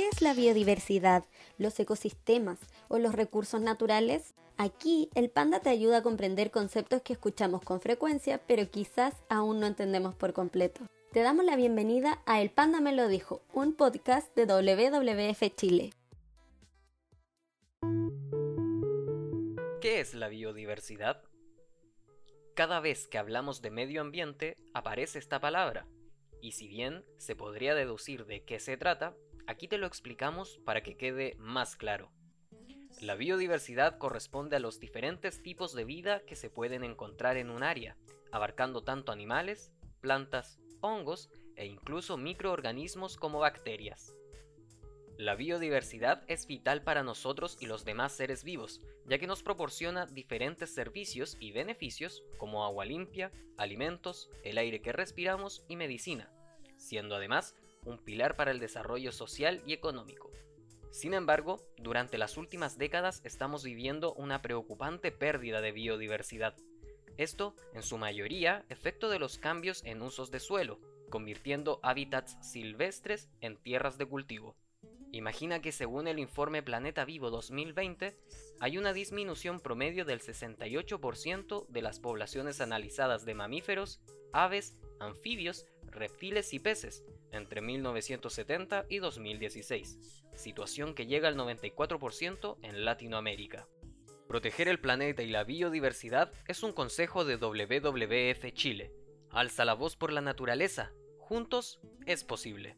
¿Qué es la biodiversidad, los ecosistemas o los recursos naturales? Aquí el panda te ayuda a comprender conceptos que escuchamos con frecuencia, pero quizás aún no entendemos por completo. Te damos la bienvenida a El Panda Me Lo Dijo, un podcast de WWF Chile. ¿Qué es la biodiversidad? Cada vez que hablamos de medio ambiente aparece esta palabra, y si bien se podría deducir de qué se trata, aquí te lo explicamos para que quede más claro. La biodiversidad corresponde a los diferentes tipos de vida que se pueden encontrar en un área, abarcando tanto animales, plantas, hongos e incluso microorganismos como bacterias. La biodiversidad es vital para nosotros y los demás seres vivos, ya que nos proporciona diferentes servicios y beneficios como agua limpia, alimentos, el aire que respiramos y medicina, siendo además un pilar para el desarrollo social y económico. Sin embargo, durante las últimas décadas estamos viviendo una preocupante pérdida de biodiversidad. Esto, en su mayoría, efecto de los cambios en usos de suelo, convirtiendo hábitats silvestres en tierras de cultivo. Imagina que según el informe Planeta Vivo 2020, hay una disminución promedio del 68% de las poblaciones analizadas de mamíferos, aves, anfibios, reptiles y peces entre 1970 y 2016, situación que llega al 94% en Latinoamérica. Proteger el planeta y la biodiversidad es un consejo de WWF Chile. Alza la voz por la naturaleza. Juntos es posible.